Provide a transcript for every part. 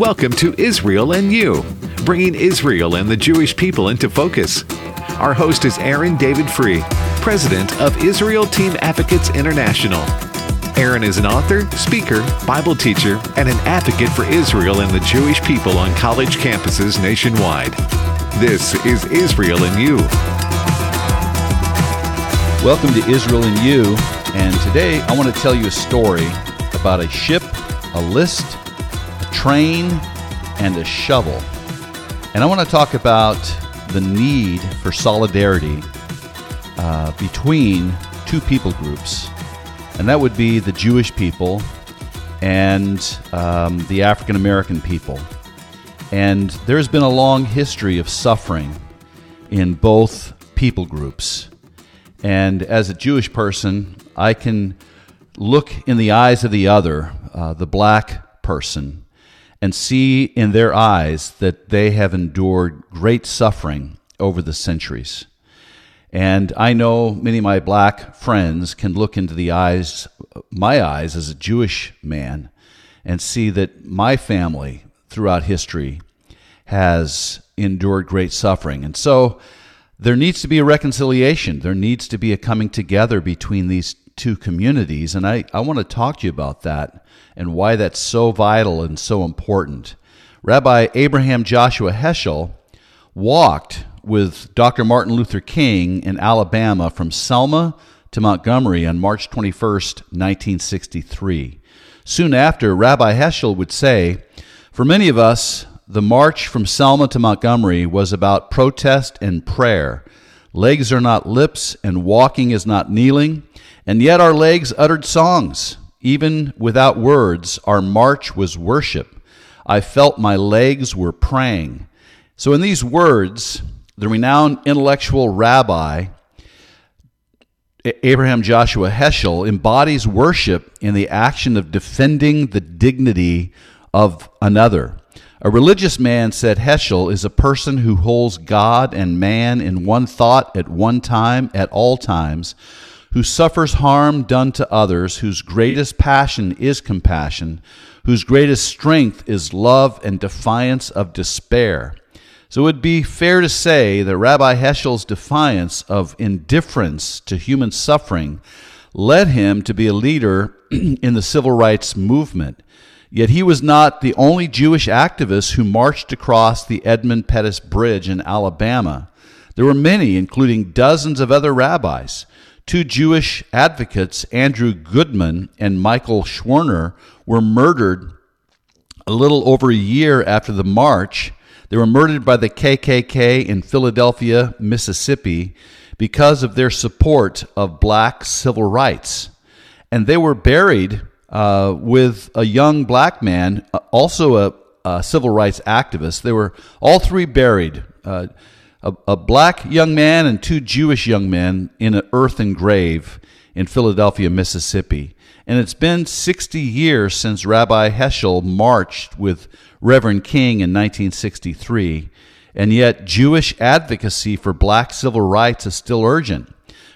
Welcome to Israel and You, bringing Israel and the Jewish people into focus. Our host is Aaron David Fruh, president of Israel Team Advocates International. Aaron is an author, speaker, Bible teacher, and an advocate for Israel and the Jewish people on college campuses nationwide. This is Israel and You. Welcome to Israel and You, and today I want to tell you a story about a ship, a list, train, and a shovel. And I want to talk about the need for solidarity uh, between two people groups, and that would be the Jewish people and um, the African American people. And there's been a long history of suffering in both people groups. And as a Jewish person, I can look in the eyes of the other, uh, the black person, and see in their eyes that they have endured great suffering over the centuries. And I know many of my black friends can look into the eyes, my eyes as a Jewish man, and see that my family throughout history has endured great suffering. And so there needs to be a reconciliation. There needs to be a coming together between these two communities. And I, I want to talk to you about that and why that's so vital and so important. Rabbi Abraham Joshua Heschel walked with Dr. Martin Luther King in Alabama from Selma to Montgomery on March 21st, 1963. Soon after, Rabbi Heschel would say, For many of us, the march from Selma to Montgomery was about protest and prayer. Legs are not lips, and walking is not kneeling, and yet our legs uttered songs. Even without words, our march was worship. I felt my legs were praying. So, in these words, the renowned intellectual rabbi Abraham Joshua Heschel embodies worship in the action of defending the dignity of another. A religious man, said Heschel, is a person who holds God and man in one thought at one time, at all times, who suffers harm done to others, whose greatest passion is compassion, whose greatest strength is love and defiance of despair. So it would be fair to say that Rabbi Heschel's defiance of indifference to human suffering led him to be a leader in the civil rights movement. Yet he was not the only Jewish activist who marched across the Edmund Pettus Bridge in Alabama. There were many, including dozens of other rabbis. Two Jewish advocates, Andrew Goodman and Michael Schwerner, were murdered a little over a year after the march. They were murdered by the KKK in Philadelphia, Mississippi, because of their support of black civil rights. And they were buried uh, with a young black man, uh, also a, a, civil rights activist. They were all three buried uh, a, a, black young man and two Jewish young men in an earthen grave in Philadelphia, Mississippi. And it's been 60 years since Rabbi Heschel marched with Reverend King in 1963, and yet Jewish advocacy for black civil rights is still urgent,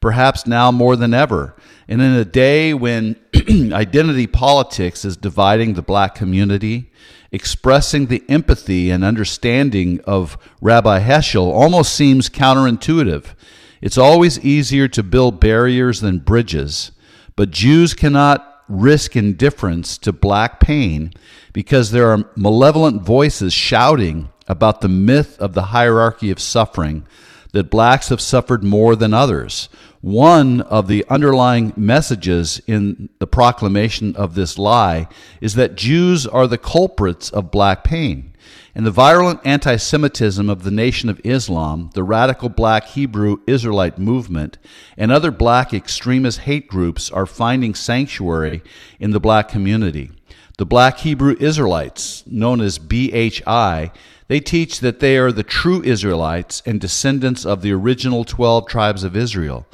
perhaps now more than ever. And in a day when identity politics is dividing the black community, expressing the empathy and understanding of Rabbi Heschel almost seems counterintuitive. It's always easier to build barriers than bridges, but Jews cannot risk indifference to black pain because there are malevolent voices shouting about the myth of the hierarchy of suffering that blacks have suffered more than others. One of the underlying messages in the proclamation of this lie is that Jews are the culprits of black pain. And the virulent anti Semitism of the Nation of Islam, the radical black Hebrew Israelite movement, and other black extremist hate groups are finding sanctuary in the black community. The black Hebrew Israelites, known as BHI, they teach that they are the true Israelites and descendants of the original 12 tribes of Israel.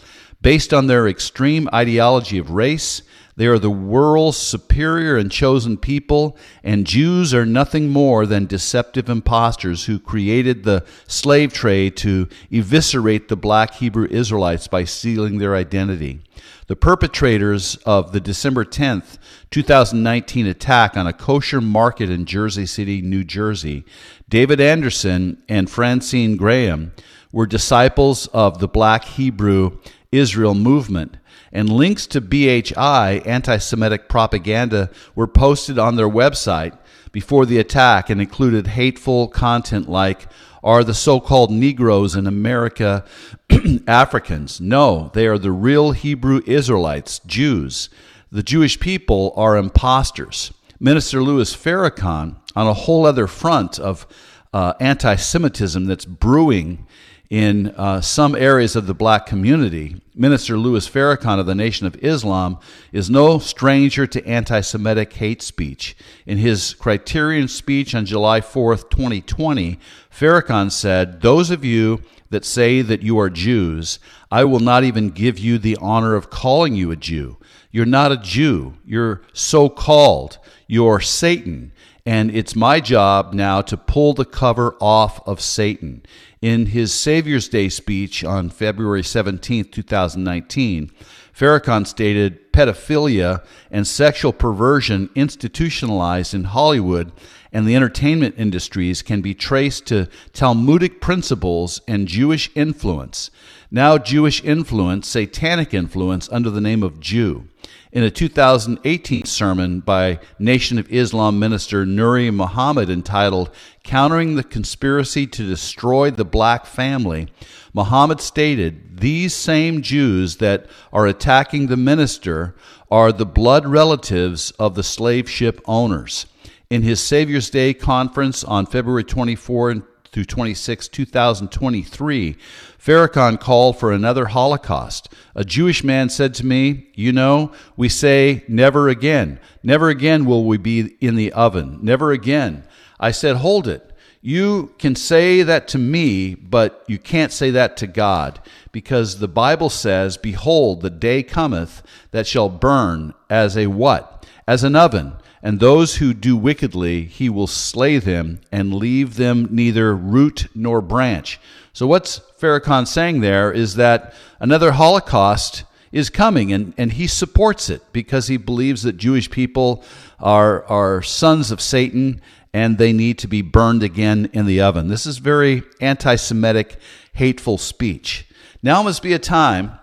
Based on their extreme ideology of race, They are the world's superior and chosen people, and Jews are nothing more than deceptive impostors who created the slave trade to eviscerate the black Hebrew Israelites by stealing their identity. The perpetrators of the December 10th, 2019 attack on a kosher market in Jersey City, New Jersey, David Anderson and Francine Graham, were disciples of the black Hebrew Israel movement and links to BHI anti Semitic propaganda were posted on their website before the attack and included hateful content like, Are the so called Negroes in America Africans? No, they are the real Hebrew Israelites, Jews. The Jewish people are imposters. Minister Louis Farrakhan, on a whole other front of uh, anti Semitism that's brewing in uh, some areas of the black community, Minister Louis Farrakhan of the Nation of Islam is no stranger to anti Semitic hate speech. In his criterion speech on July 4th, 2020, Farrakhan said, Those of you that say that you are Jews, I will not even give you the honor of calling you a Jew. You're not a Jew. You're so called. You're Satan. And it's my job now to pull the cover off of Satan. In his Savior's Day speech on February 17, 2019, Farrakhan stated pedophilia and sexual perversion institutionalized in Hollywood and the entertainment industries can be traced to Talmudic principles and Jewish influence. Now, Jewish influence, satanic influence under the name of Jew in a 2018 sermon by Nation of Islam minister Nuri Muhammad entitled Countering the Conspiracy to Destroy the Black Family, Muhammad stated these same Jews that are attacking the minister are the blood relatives of the slave ship owners. In his Savior's Day conference on February 24 through 26, 2023, Farrakhan called for another Holocaust. A Jewish man said to me, You know, we say never again. Never again will we be in the oven. Never again. I said, Hold it. You can say that to me, but you can't say that to God, because the Bible says, Behold, the day cometh that shall burn as a what? As an oven and those who do wickedly, he will slay them and leave them neither root nor branch. So, what's Farrakhan saying there is that another Holocaust is coming, and, and he supports it because he believes that Jewish people are, are sons of Satan and they need to be burned again in the oven. This is very anti Semitic, hateful speech. Now must be a time,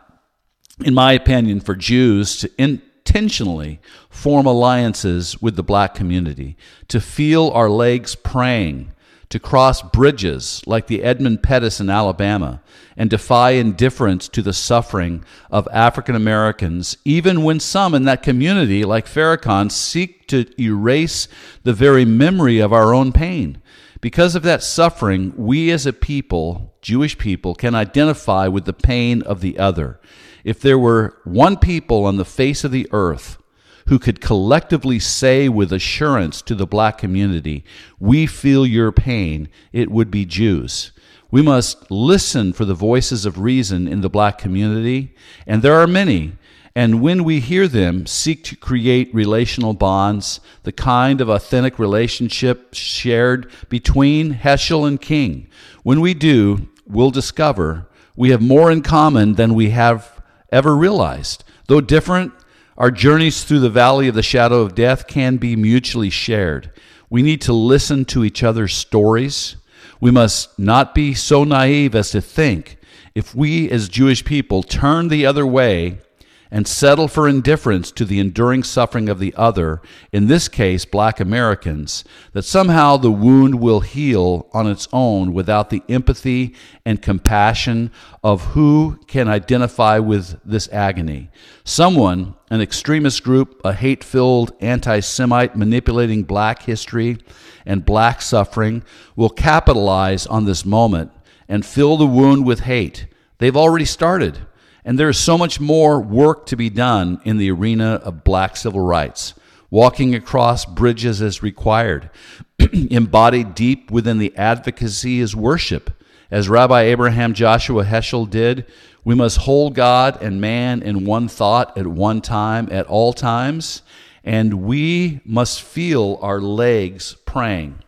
in my opinion, for Jews to intentionally form alliances with the black community, to feel our legs praying, to cross bridges like the Edmund Pettus in Alabama, and defy indifference to the suffering of African Americans, even when some in that community, like Farrakhan, seek to erase the very memory of our own pain. Because of that suffering, we as a people, Jewish people, can identify with the pain of the other. If there were one people on the face of the earth who could collectively say with assurance to the black community, We feel your pain, it would be Jews. We must listen for the voices of reason in the black community, and there are many. And when we hear them, seek to create relational bonds, the kind of authentic relationship shared between Heschel and King. When we do, we'll discover we have more in common than we have ever realized. Though different, our journeys through the valley of the shadow of death can be mutually shared. We need to listen to each other's stories. We must not be so naive as to think if we as Jewish people turn the other way and settle for indifference to the enduring suffering of the other, in this case, black Americans, that somehow the wound will heal on its own without the empathy and compassion of who can identify with this agony. Someone, an extremist group, a hate filled anti Semite manipulating black history and black suffering, will capitalize on this moment and fill the wound with hate. They've already started. And there is so much more work to be done in the arena of black civil rights. Walking across bridges is required. Embodied deep within the advocacy is worship. As Rabbi Abraham Joshua Heschel did, we must hold God and man in one thought at one time, at all times, and we must feel our legs praying.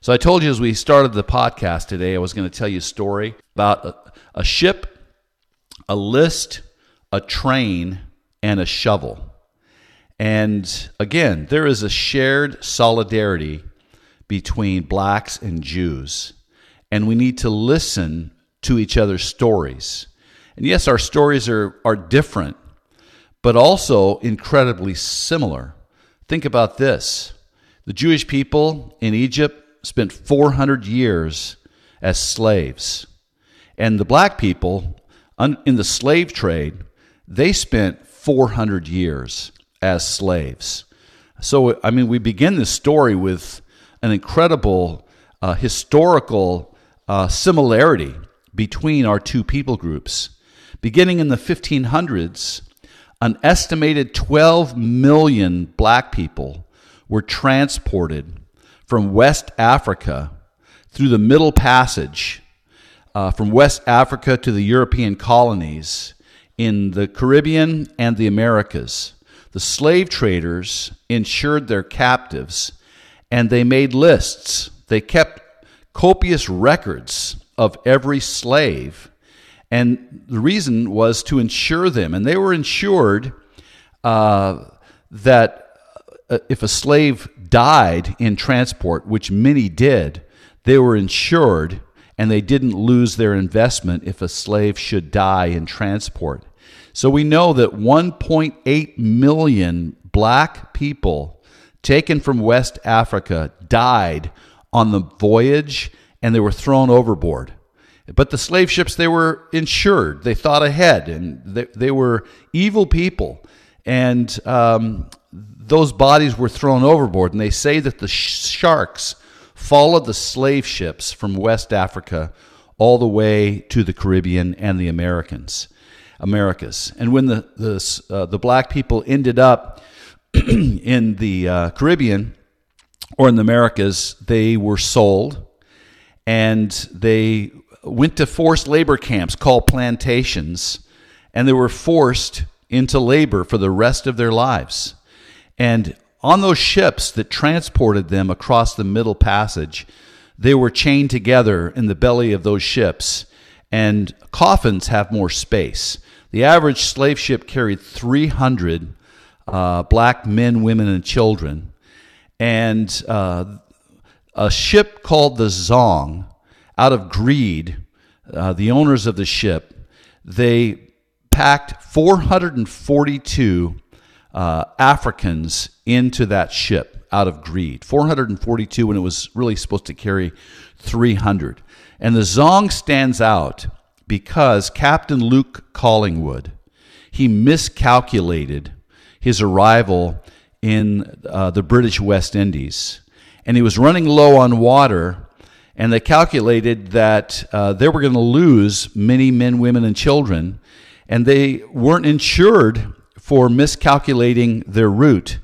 So I told you as we started the podcast today, I was going to tell you a story about a, a ship, a list, a train, and a shovel. And again, there is a shared solidarity between blacks and Jews and we need to listen to each other's stories. And yes, our stories are, are different, but also incredibly similar. Think about this the Jewish people in Egypt spent 400 years as slaves, and the black people in the slave trade, they spent 400 years as slaves. So, I mean, we begin this story with an incredible uh, historical uh, similarity between our two people groups. Beginning in the 1500s, an estimated 12 million black people were transported from West Africa through the Middle Passage, uh, from West Africa to the European colonies in the Caribbean and the Americas. The slave traders insured their captives and they made lists. They kept copious records of every slave. And the reason was to insure them. And they were insured uh, that uh, if a slave died in transport, which many did, they were insured and they didn't lose their investment if a slave should die in transport. So we know that 1.8 million black people taken from West Africa died on the voyage and they were thrown overboard. But the slave ships, they were insured. They thought ahead and they, they were evil people. And um, those bodies were thrown overboard. And they say that the sharks followed the slave ships from West Africa all the way to the Caribbean and the Americans, Americas. And when the, the, uh, the black people ended up in the uh, Caribbean, or in the Americas, they were sold and they went to forced labor camps called plantations, and they were forced into labor for the rest of their lives. And on those ships that transported them across the Middle Passage, they were chained together in the belly of those ships, and coffins have more space. The average slave ship carried 300 uh, black men, women, and children and uh, a ship called the Zong, out of greed, uh, the owners of the ship, they packed 442 uh, Africans into that ship out of greed. 442 when it was really supposed to carry 300. And the Zong stands out because Captain Luke Collingwood, he miscalculated his arrival in uh, the British West Indies. And he was running low on water, and they calculated that uh, they were going to lose many men, women, and children, and they weren't insured for miscalculating their route.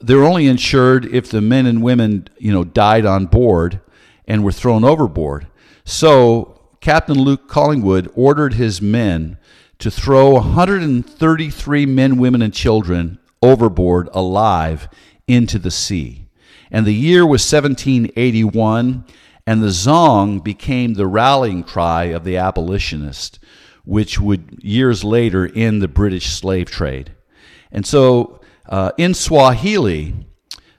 They were only insured if the men and women, you know, died on board and were thrown overboard. So Captain Luke Collingwood ordered his men to throw 133 men, women, and children overboard alive into the sea. And the year was 1781, and the Zong became the rallying cry of the abolitionists, which would years later end the British slave trade. And so uh, in Swahili,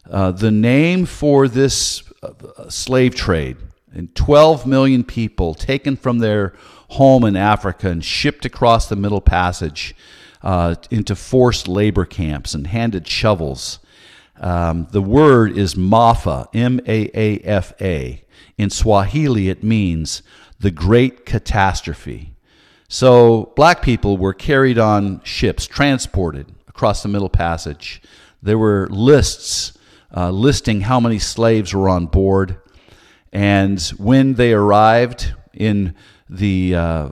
uh, the name for this uh, slave trade, and 12 million people taken from their home in Africa and shipped across the Middle Passage uh, into forced labor camps and handed shovels. Um, the word is Maafa, M A A F A. In Swahili, it means the great catastrophe. So, black people were carried on ships, transported across the Middle Passage. There were lists uh, listing how many slaves were on board. And when they arrived in the uh,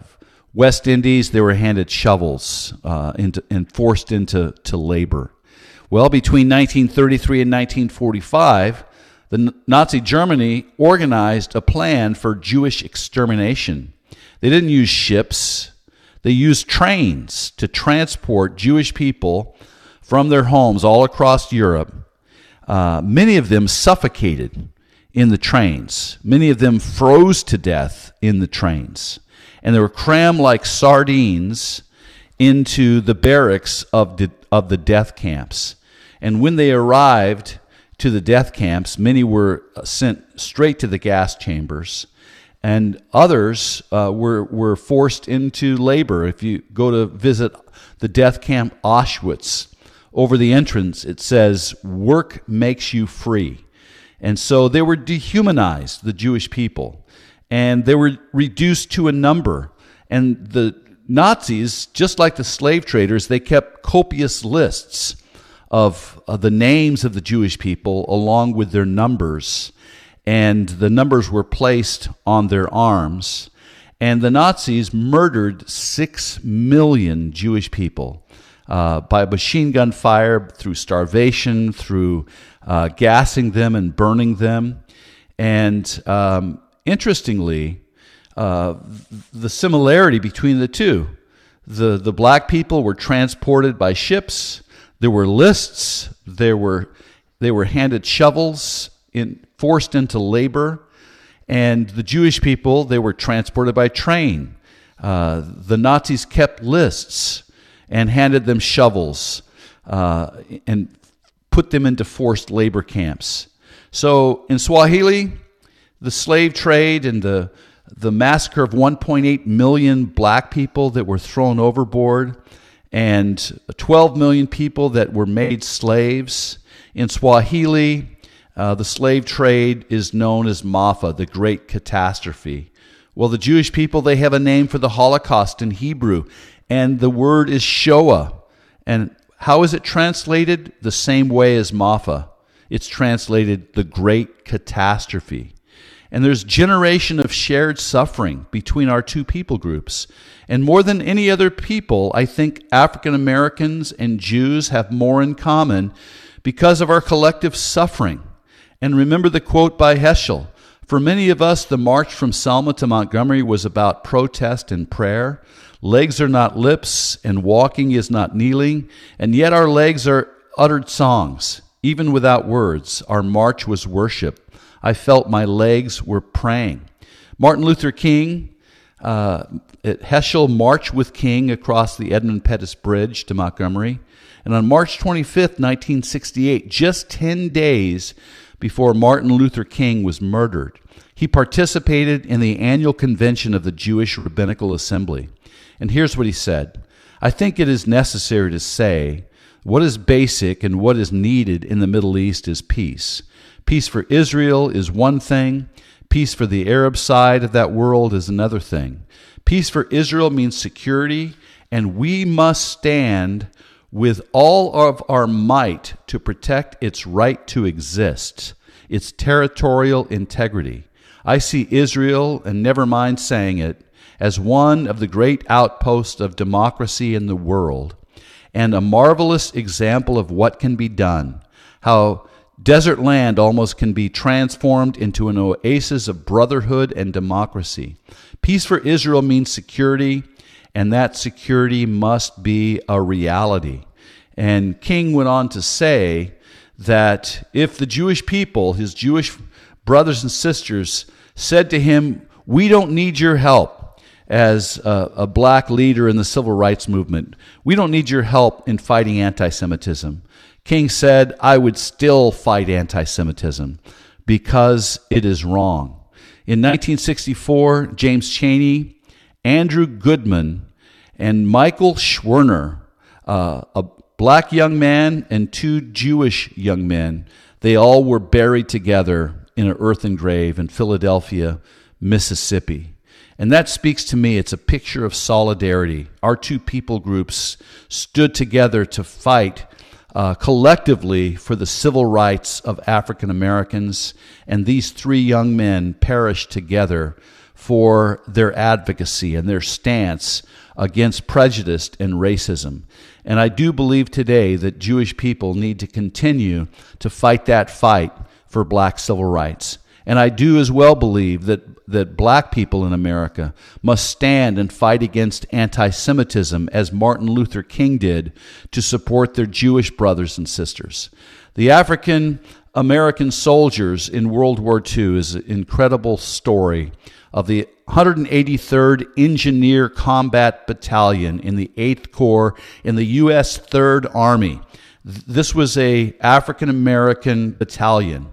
West Indies, they were handed shovels uh, into, and forced into to labor. Well, between 1933 and 1945, the Nazi Germany organized a plan for Jewish extermination. They didn't use ships, they used trains to transport Jewish people from their homes all across Europe. Uh, many of them suffocated in the trains, many of them froze to death in the trains. And they were crammed like sardines into the barracks of the, of the death camps. And when they arrived to the death camps, many were sent straight to the gas chambers, and others uh, were, were forced into labor. If you go to visit the death camp Auschwitz, over the entrance it says, Work makes you free. And so they were dehumanized, the Jewish people, and they were reduced to a number. And the Nazis, just like the slave traders, they kept copious lists of, of the names of the Jewish people along with their numbers. And the numbers were placed on their arms. And the Nazis murdered six million Jewish people uh, by machine gun fire, through starvation, through uh, gassing them and burning them. And um, interestingly, uh, the similarity between the two. The, the black people were transported by ships. There were lists. There were, they were handed shovels, in, forced into labor. And the Jewish people, they were transported by train. Uh, the Nazis kept lists and handed them shovels uh, and put them into forced labor camps. So in Swahili, the slave trade and the the massacre of 1.8 million black people that were thrown overboard and 12 million people that were made slaves. In Swahili, uh, the slave trade is known as Maafa, the Great Catastrophe. Well, the Jewish people, they have a name for the Holocaust in Hebrew, and the word is Shoah. And how is it translated? The same way as Maafa. It's translated the Great Catastrophe. And there's generation of shared suffering between our two people groups. And more than any other people, I think African Americans and Jews have more in common because of our collective suffering. And remember the quote by Heschel For many of us, the march from Selma to Montgomery was about protest and prayer. Legs are not lips, and walking is not kneeling, and yet our legs are uttered songs. Even without words, our march was worship. I felt my legs were praying. Martin Luther King, uh, Heschel marched with King across the Edmund Pettus Bridge to Montgomery. And on March 25th, 1968, just 10 days before Martin Luther King was murdered, he participated in the annual convention of the Jewish Rabbinical Assembly. And here's what he said I think it is necessary to say what is basic and what is needed in the Middle East is peace. Peace for Israel is one thing, peace for the Arab side of that world is another thing. Peace for Israel means security, and we must stand with all of our might to protect its right to exist, its territorial integrity. I see Israel, and never mind saying it, as one of the great outposts of democracy in the world, and a marvelous example of what can be done, how Desert land almost can be transformed into an oasis of brotherhood and democracy. Peace for Israel means security, and that security must be a reality. And King went on to say that if the Jewish people, his Jewish brothers and sisters, said to him, We don't need your help as a, a black leader in the civil rights movement, we don't need your help in fighting anti Semitism. King said, I would still fight anti Semitism because it is wrong. In 1964, James Chaney, Andrew Goodman, and Michael Schwerner, uh, a black young man and two Jewish young men, they all were buried together in an earthen grave in Philadelphia, Mississippi. And that speaks to me. It's a picture of solidarity. Our two people groups stood together to fight uh, collectively for the civil rights of African Americans, and these three young men perished together for their advocacy and their stance against prejudice and racism. And I do believe today that Jewish people need to continue to fight that fight for black civil rights. And I do as well believe that, that black people in America must stand and fight against anti Semitism as Martin Luther King did to support their Jewish brothers and sisters. The African American soldiers in World War II is an incredible story of the 183rd Engineer Combat Battalion in the 8th Corps in the U.S. 3rd Army. This was a African American battalion.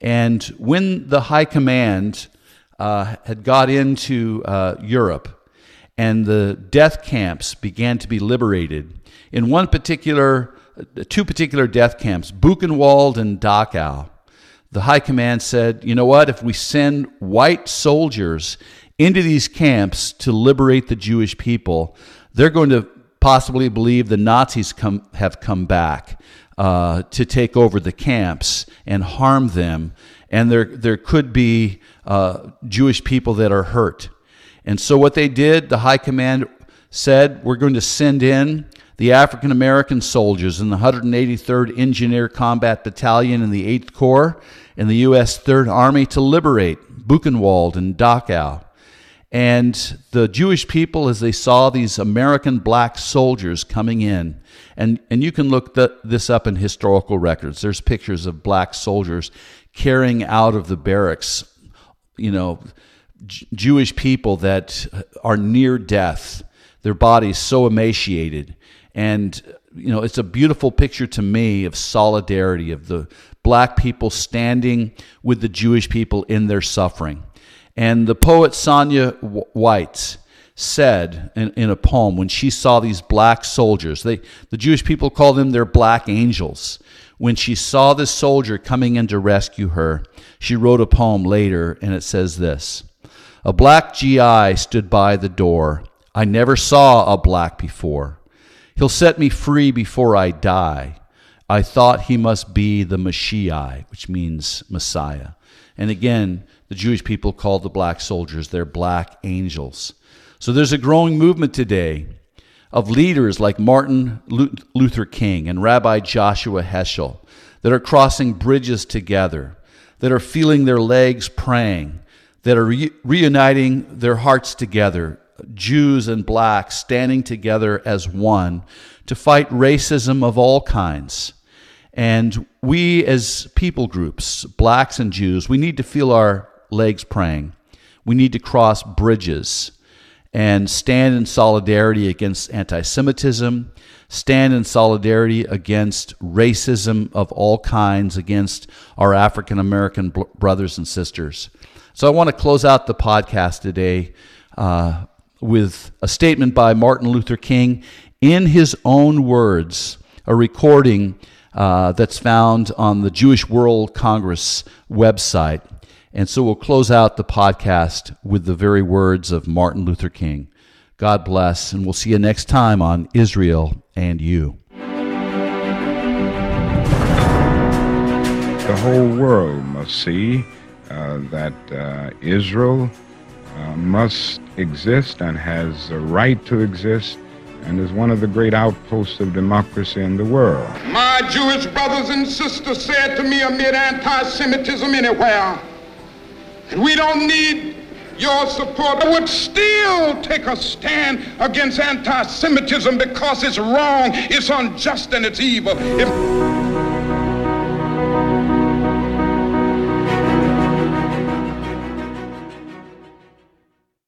And when the high command uh, had got into uh, Europe and the death camps began to be liberated, in one particular, two particular death camps, Buchenwald and Dachau, the high command said, you know what, if we send white soldiers into these camps to liberate the Jewish people, they're going to possibly believe the Nazis come, have come back uh, to take over the camps and harm them. And there, there could be uh, Jewish people that are hurt. And so, what they did, the high command said, We're going to send in the African American soldiers in the 183rd Engineer Combat Battalion in the 8th Corps and the U.S. 3rd Army to liberate Buchenwald and Dachau. And the Jewish people, as they saw these American black soldiers coming in, and, and you can look the, this up in historical records. There's pictures of black soldiers carrying out of the barracks, you know, J- Jewish people that are near death, their bodies so emaciated. And, you know, it's a beautiful picture to me of solidarity, of the black people standing with the Jewish people in their suffering. And the poet Sonia White said in, in, a poem when she saw these black soldiers, they, the Jewish people call them their black angels. When she saw this soldier coming in to rescue her, she wrote a poem later, and it says this A black GI stood by the door. I never saw a black before. He'll set me free before I die. I thought he must be the Mashiach, which means Messiah. And again, the Jewish people called the black soldiers their black angels. So there's a growing movement today of leaders like Martin Luther King and Rabbi Joshua Heschel that are crossing bridges together, that are feeling their legs praying, that are re- reuniting their hearts together, Jews and blacks standing together as one to fight racism of all kinds and we, as people groups, blacks and Jews, we need to feel our legs praying. We need to cross bridges and stand in solidarity against anti Semitism, stand in solidarity against racism of all kinds, against our African American brothers and sisters. So I want to close out the podcast today uh, with a statement by Martin Luther King in his own words, a recording uh, that's found on the Jewish World Congress website. And so we'll close out the podcast with the very words of Martin Luther King. God bless, and we'll see you next time on Israel and You. The whole world must see uh, that uh, Israel uh, must exist and has a right to exist and is one of the great outposts of democracy in the world. My Jewish brothers and sisters said to me amid anti-Semitism anywhere, and we don't need your support. I would still take a stand against anti-Semitism because it's wrong, it's unjust, and it's evil.